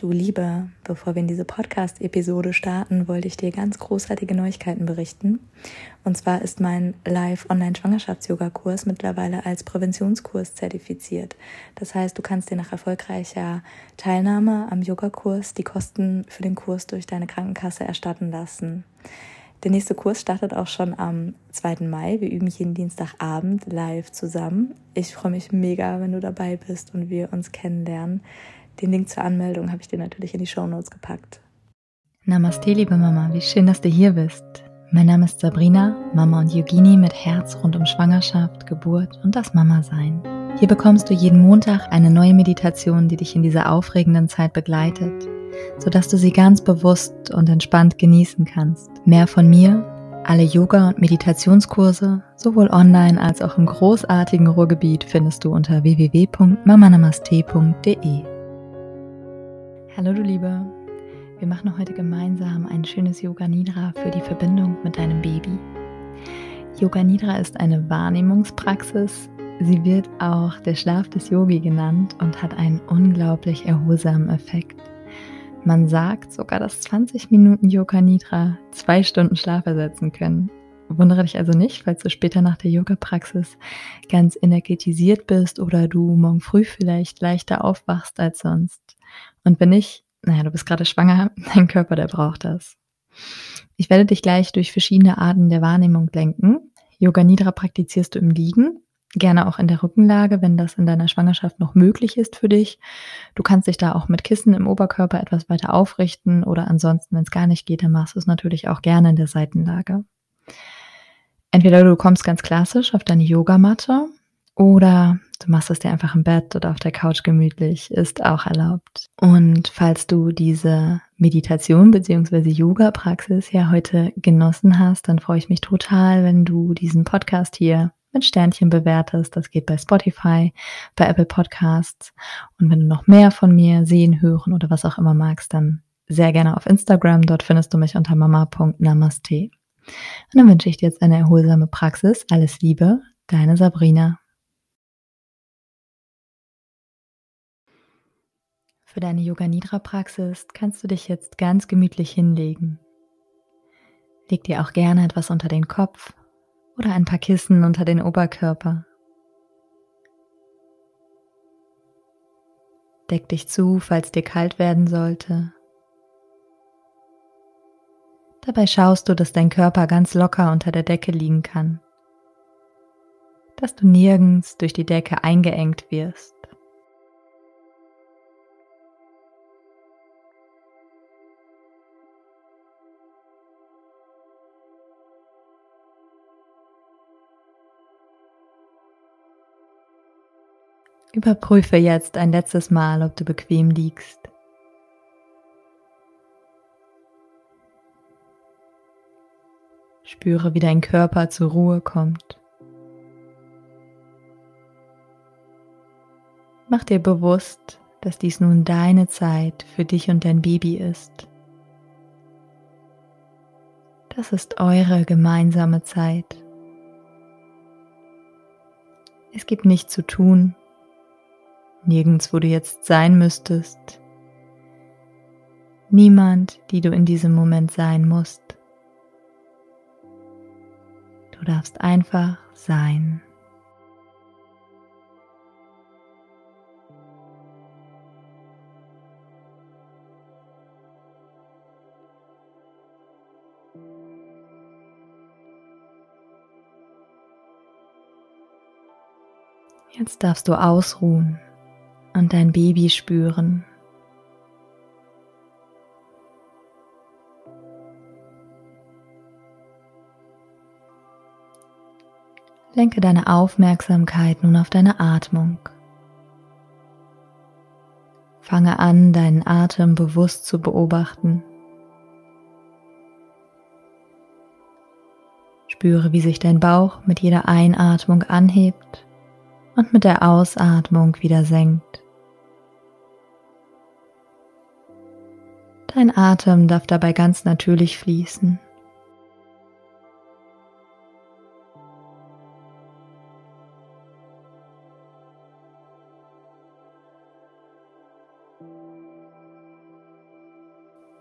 Du Liebe, bevor wir in diese Podcast-Episode starten, wollte ich dir ganz großartige Neuigkeiten berichten. Und zwar ist mein Live-Online-Schwangerschafts-Yoga-Kurs mittlerweile als Präventionskurs zertifiziert. Das heißt, du kannst dir nach erfolgreicher Teilnahme am Yogakurs die Kosten für den Kurs durch deine Krankenkasse erstatten lassen. Der nächste Kurs startet auch schon am 2. Mai. Wir üben jeden Dienstagabend live zusammen. Ich freue mich mega, wenn du dabei bist und wir uns kennenlernen. Den Link zur Anmeldung habe ich dir natürlich in die Show Notes gepackt. Namaste, liebe Mama, wie schön, dass du hier bist. Mein Name ist Sabrina, Mama und Yogini mit Herz rund um Schwangerschaft, Geburt und das Mama-Sein. Hier bekommst du jeden Montag eine neue Meditation, die dich in dieser aufregenden Zeit begleitet, sodass du sie ganz bewusst und entspannt genießen kannst. Mehr von mir, alle Yoga- und Meditationskurse, sowohl online als auch im großartigen Ruhrgebiet, findest du unter www.mamanamaste.de. Hallo du Liebe, wir machen heute gemeinsam ein schönes Yoga Nidra für die Verbindung mit deinem Baby. Yoga Nidra ist eine Wahrnehmungspraxis. Sie wird auch der Schlaf des Yogi genannt und hat einen unglaublich erholsamen Effekt. Man sagt sogar, dass 20 Minuten Yoga Nidra zwei Stunden Schlaf ersetzen können. Wundere dich also nicht, falls du später nach der Yoga-Praxis ganz energetisiert bist oder du morgen früh vielleicht leichter aufwachst als sonst. Und wenn nicht, naja, du bist gerade schwanger, dein Körper, der braucht das. Ich werde dich gleich durch verschiedene Arten der Wahrnehmung lenken. Yoga Nidra praktizierst du im Liegen, gerne auch in der Rückenlage, wenn das in deiner Schwangerschaft noch möglich ist für dich. Du kannst dich da auch mit Kissen im Oberkörper etwas weiter aufrichten oder ansonsten, wenn es gar nicht geht, dann machst du es natürlich auch gerne in der Seitenlage. Entweder du kommst ganz klassisch auf deine Yogamatte oder du machst es dir einfach im Bett oder auf der Couch gemütlich, ist auch erlaubt. Und falls du diese Meditation bzw. Yoga-Praxis ja heute genossen hast, dann freue ich mich total, wenn du diesen Podcast hier mit Sternchen bewertest. Das geht bei Spotify, bei Apple Podcasts. Und wenn du noch mehr von mir sehen, hören oder was auch immer magst, dann sehr gerne auf Instagram. Dort findest du mich unter mama.namaste. Und dann wünsche ich dir jetzt eine erholsame Praxis. Alles Liebe, deine Sabrina. Für deine Yoga Nidra Praxis kannst du dich jetzt ganz gemütlich hinlegen. Leg dir auch gerne etwas unter den Kopf oder ein paar Kissen unter den Oberkörper. Deck dich zu, falls dir kalt werden sollte. Dabei schaust du, dass dein Körper ganz locker unter der Decke liegen kann, dass du nirgends durch die Decke eingeengt wirst. Überprüfe jetzt ein letztes Mal, ob du bequem liegst. Spüre, wie dein Körper zur Ruhe kommt. Mach dir bewusst, dass dies nun deine Zeit für dich und dein Baby ist. Das ist eure gemeinsame Zeit. Es gibt nichts zu tun, nirgends, wo du jetzt sein müsstest, niemand, die du in diesem Moment sein musst. Du darfst einfach sein. Jetzt darfst du ausruhen und dein Baby spüren. Lenke deine Aufmerksamkeit nun auf deine Atmung. Fange an, deinen Atem bewusst zu beobachten. Spüre, wie sich dein Bauch mit jeder Einatmung anhebt und mit der Ausatmung wieder senkt. Dein Atem darf dabei ganz natürlich fließen.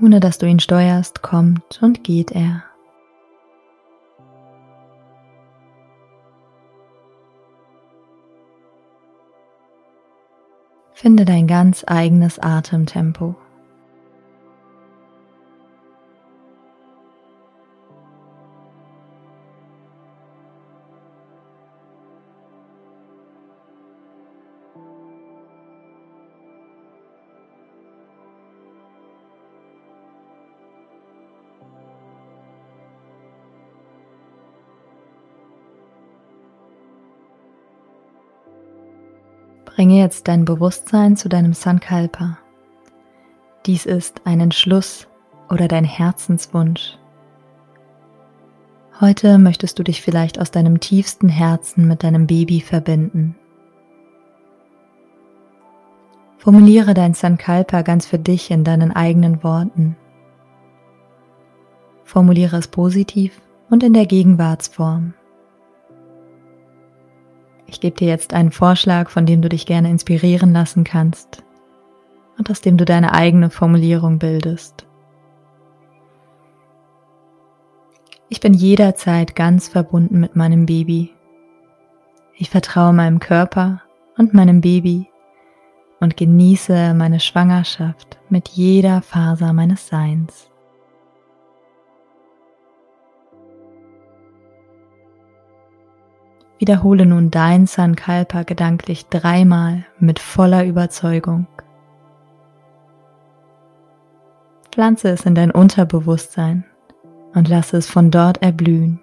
Ohne dass du ihn steuerst, kommt und geht er. Finde dein ganz eigenes Atemtempo. Bringe jetzt dein Bewusstsein zu deinem Sankalpa. Dies ist ein Entschluss oder dein Herzenswunsch. Heute möchtest du dich vielleicht aus deinem tiefsten Herzen mit deinem Baby verbinden. Formuliere dein Sankalpa ganz für dich in deinen eigenen Worten. Formuliere es positiv und in der Gegenwartsform. Ich gebe dir jetzt einen Vorschlag, von dem du dich gerne inspirieren lassen kannst und aus dem du deine eigene Formulierung bildest. Ich bin jederzeit ganz verbunden mit meinem Baby. Ich vertraue meinem Körper und meinem Baby und genieße meine Schwangerschaft mit jeder Faser meines Seins. Wiederhole nun dein Sankalpa gedanklich dreimal mit voller Überzeugung. Pflanze es in dein Unterbewusstsein und lasse es von dort erblühen.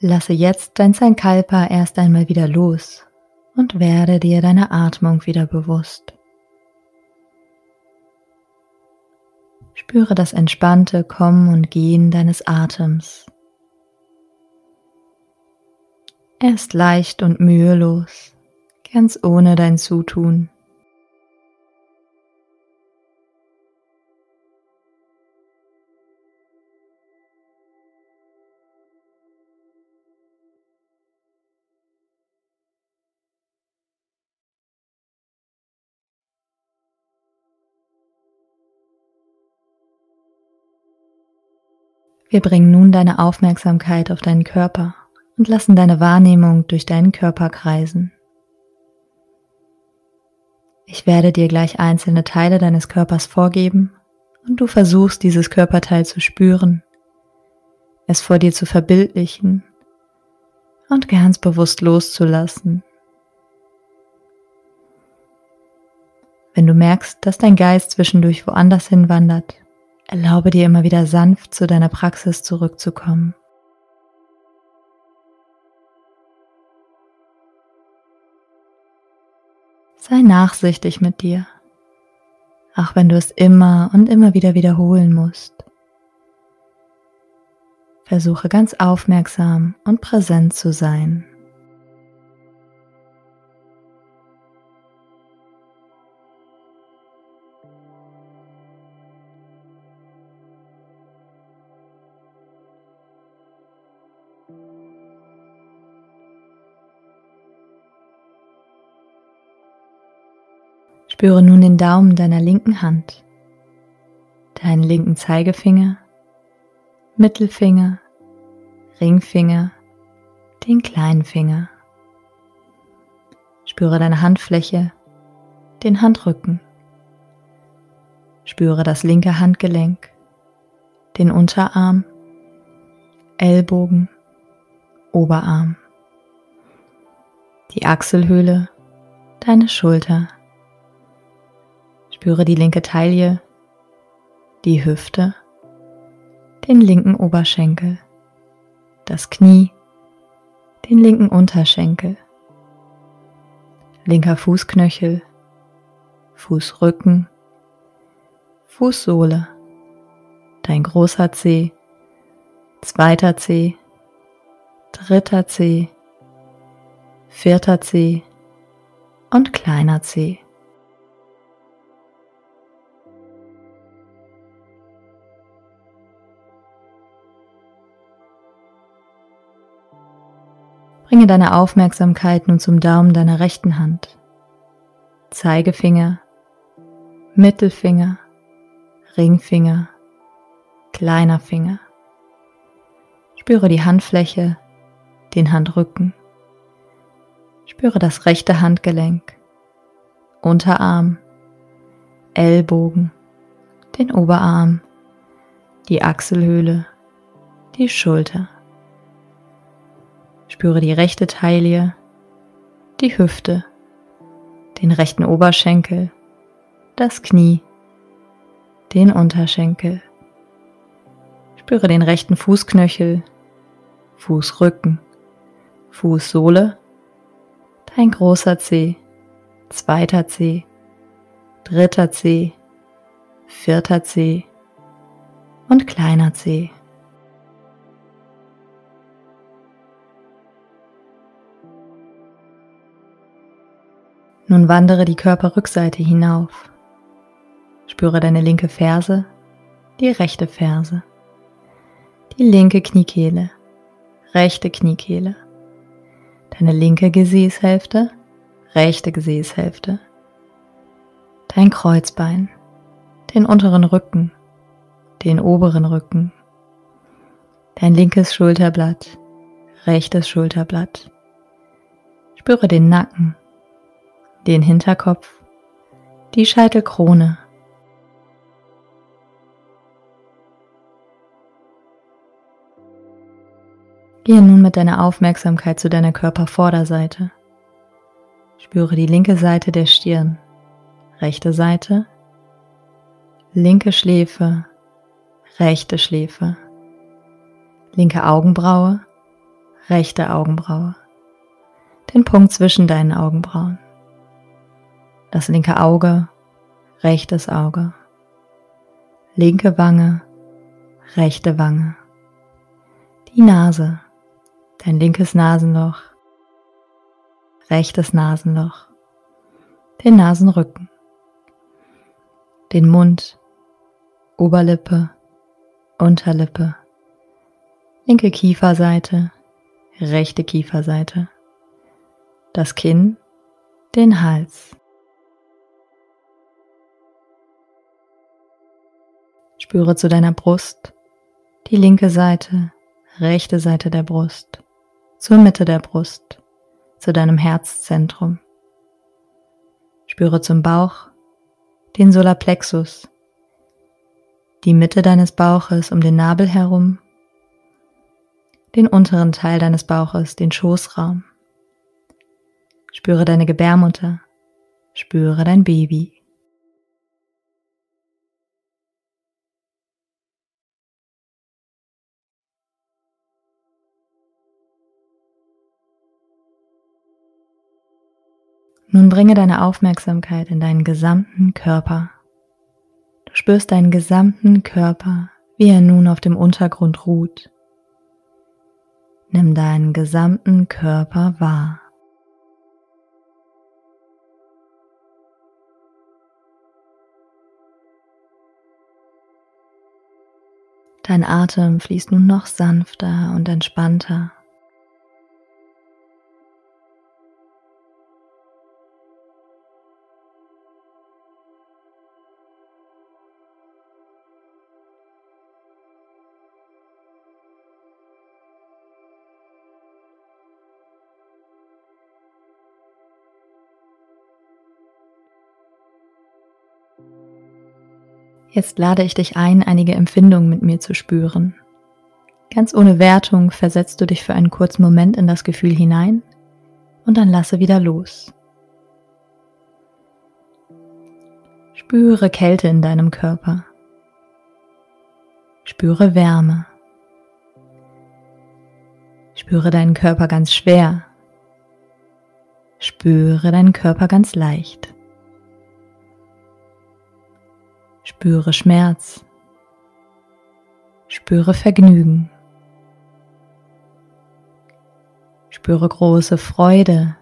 Lasse jetzt dein Sankalpa erst einmal wieder los und werde dir deiner Atmung wieder bewusst. Spüre das entspannte Kommen und Gehen deines Atems. Er ist leicht und mühelos, ganz ohne dein Zutun. Wir bringen nun deine Aufmerksamkeit auf deinen Körper und lassen deine Wahrnehmung durch deinen Körper kreisen. Ich werde dir gleich einzelne Teile deines Körpers vorgeben und du versuchst dieses Körperteil zu spüren, es vor dir zu verbildlichen und ganz bewusst loszulassen. Wenn du merkst, dass dein Geist zwischendurch woanders hinwandert, Erlaube dir immer wieder sanft zu deiner Praxis zurückzukommen. Sei nachsichtig mit dir, auch wenn du es immer und immer wieder wiederholen musst. Versuche ganz aufmerksam und präsent zu sein. Spüre nun den Daumen deiner linken Hand, deinen linken Zeigefinger, Mittelfinger, Ringfinger, den kleinen Finger. Spüre deine Handfläche, den Handrücken. Spüre das linke Handgelenk, den Unterarm, Ellbogen, Oberarm, die Achselhöhle, deine Schulter Spüre die linke Taille, die Hüfte, den linken Oberschenkel, das Knie, den linken Unterschenkel, linker Fußknöchel, Fußrücken, Fußsohle, dein großer Zeh, zweiter Zeh, dritter Zeh, vierter Zeh und kleiner Zeh. Bringe deine Aufmerksamkeit nun zum Daumen deiner rechten Hand. Zeigefinger, Mittelfinger, Ringfinger, kleiner Finger. Spüre die Handfläche, den Handrücken. Spüre das rechte Handgelenk, Unterarm, Ellbogen, den Oberarm, die Achselhöhle, die Schulter. Spüre die rechte Taille, die Hüfte, den rechten Oberschenkel, das Knie, den Unterschenkel. Spüre den rechten Fußknöchel, Fußrücken, Fußsohle, dein großer Zeh, zweiter Zeh, dritter Zeh, vierter Zeh und kleiner Zeh. Nun wandere die Körperrückseite hinauf. Spüre deine linke Ferse, die rechte Ferse, die linke Kniekehle, rechte Kniekehle, deine linke Gesäßhälfte, rechte Gesäßhälfte, dein Kreuzbein, den unteren Rücken, den oberen Rücken, dein linkes Schulterblatt, rechtes Schulterblatt. Spüre den Nacken, den Hinterkopf, die Scheitelkrone. Gehe nun mit deiner Aufmerksamkeit zu deiner Körpervorderseite. Spüre die linke Seite der Stirn, rechte Seite, linke Schläfe, rechte Schläfe, linke Augenbraue, rechte Augenbraue, den Punkt zwischen deinen Augenbrauen das linke Auge, rechtes Auge, linke Wange, rechte Wange, die Nase, dein linkes Nasenloch, rechtes Nasenloch, den Nasenrücken, den Mund, Oberlippe, Unterlippe, linke Kieferseite, rechte Kieferseite, das Kinn, den Hals. Spüre zu deiner Brust, die linke Seite, rechte Seite der Brust, zur Mitte der Brust, zu deinem Herzzentrum. Spüre zum Bauch, den Solarplexus, die Mitte deines Bauches um den Nabel herum, den unteren Teil deines Bauches, den Schoßraum. Spüre deine Gebärmutter, spüre dein Baby. Nun bringe deine Aufmerksamkeit in deinen gesamten Körper. Du spürst deinen gesamten Körper, wie er nun auf dem Untergrund ruht. Nimm deinen gesamten Körper wahr. Dein Atem fließt nun noch sanfter und entspannter. Jetzt lade ich dich ein, einige Empfindungen mit mir zu spüren. Ganz ohne Wertung versetzt du dich für einen kurzen Moment in das Gefühl hinein und dann lasse wieder los. Spüre Kälte in deinem Körper. Spüre Wärme. Spüre deinen Körper ganz schwer. Spüre deinen Körper ganz leicht. Spüre Schmerz. Spüre Vergnügen. Spüre große Freude.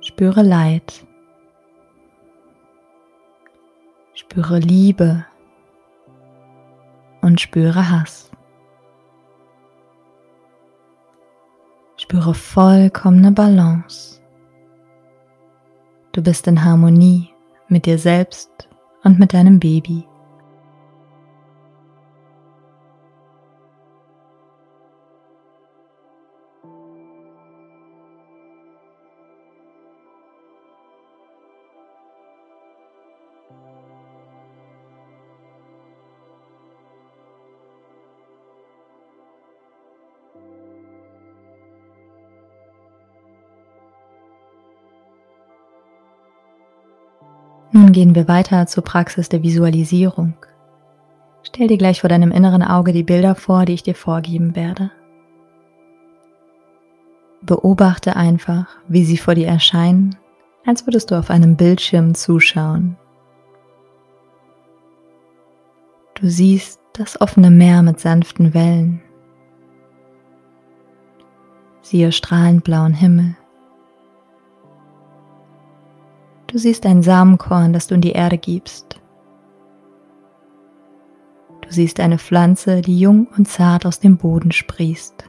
Spüre Leid. Spüre Liebe und spüre Hass. Spüre vollkommene Balance. Du bist in Harmonie mit dir selbst und mit deinem Baby. Nun gehen wir weiter zur Praxis der Visualisierung. Stell dir gleich vor deinem inneren Auge die Bilder vor, die ich dir vorgeben werde. Beobachte einfach, wie sie vor dir erscheinen, als würdest du auf einem Bildschirm zuschauen. Du siehst das offene Meer mit sanften Wellen. Siehe strahlend blauen Himmel. Du siehst ein Samenkorn, das du in die Erde gibst. Du siehst eine Pflanze, die jung und zart aus dem Boden sprießt.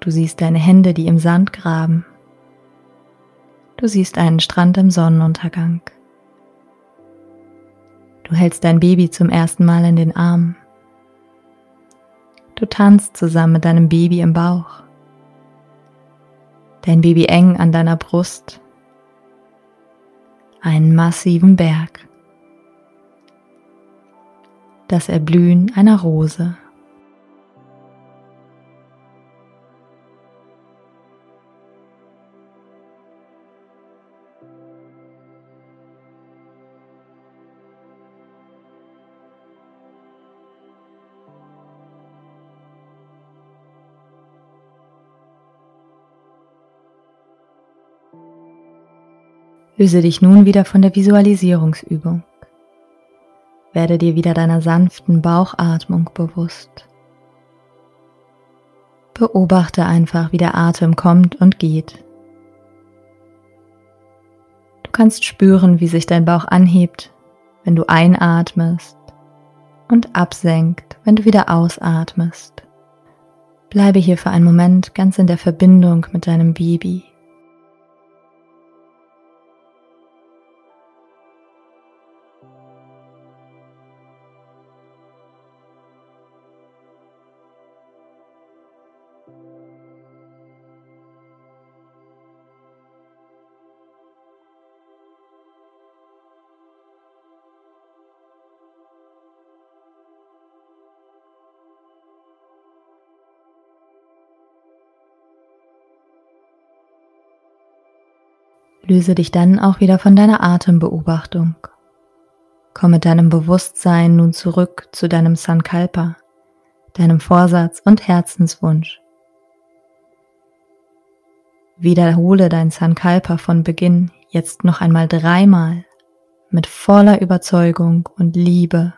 Du siehst deine Hände, die im Sand graben. Du siehst einen Strand im Sonnenuntergang. Du hältst dein Baby zum ersten Mal in den Arm. Du tanzt zusammen mit deinem Baby im Bauch dein Baby eng an deiner Brust, einen massiven Berg, das Erblühen einer Rose. Löse dich nun wieder von der Visualisierungsübung. Werde dir wieder deiner sanften Bauchatmung bewusst. Beobachte einfach, wie der Atem kommt und geht. Du kannst spüren, wie sich dein Bauch anhebt, wenn du einatmest und absenkt, wenn du wieder ausatmest. Bleibe hier für einen Moment ganz in der Verbindung mit deinem Baby. Löse dich dann auch wieder von deiner Atembeobachtung. Komm mit deinem Bewusstsein nun zurück zu deinem Sankalpa, deinem Vorsatz und Herzenswunsch. Wiederhole dein Sankalpa von Beginn jetzt noch einmal dreimal mit voller Überzeugung und Liebe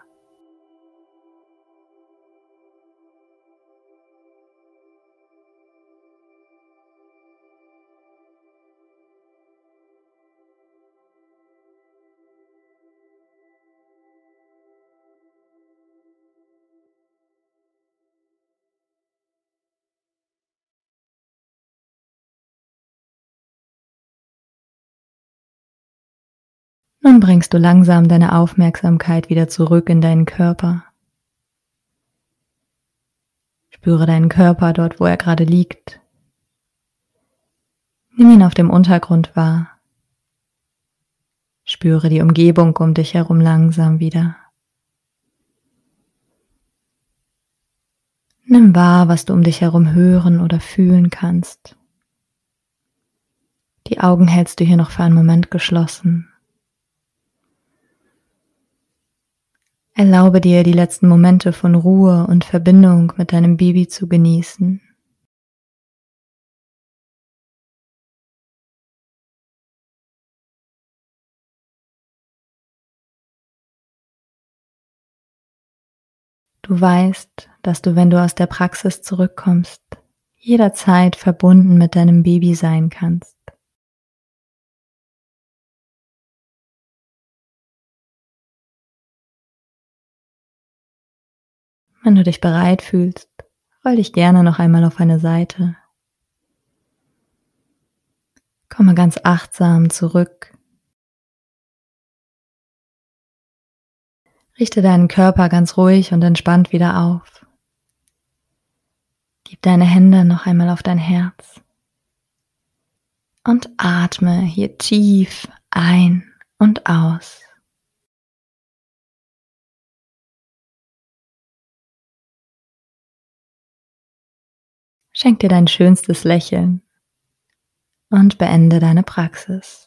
Nun bringst du langsam deine Aufmerksamkeit wieder zurück in deinen Körper. Spüre deinen Körper dort, wo er gerade liegt. Nimm ihn auf dem Untergrund wahr. Spüre die Umgebung um dich herum langsam wieder. Nimm wahr, was du um dich herum hören oder fühlen kannst. Die Augen hältst du hier noch für einen Moment geschlossen. Erlaube dir, die letzten Momente von Ruhe und Verbindung mit deinem Baby zu genießen. Du weißt, dass du, wenn du aus der Praxis zurückkommst, jederzeit verbunden mit deinem Baby sein kannst. Wenn du dich bereit fühlst, roll dich gerne noch einmal auf eine Seite. Komme ganz achtsam zurück. Richte deinen Körper ganz ruhig und entspannt wieder auf. Gib deine Hände noch einmal auf dein Herz. Und atme hier tief ein und aus. Schenk dir dein schönstes Lächeln und beende deine Praxis.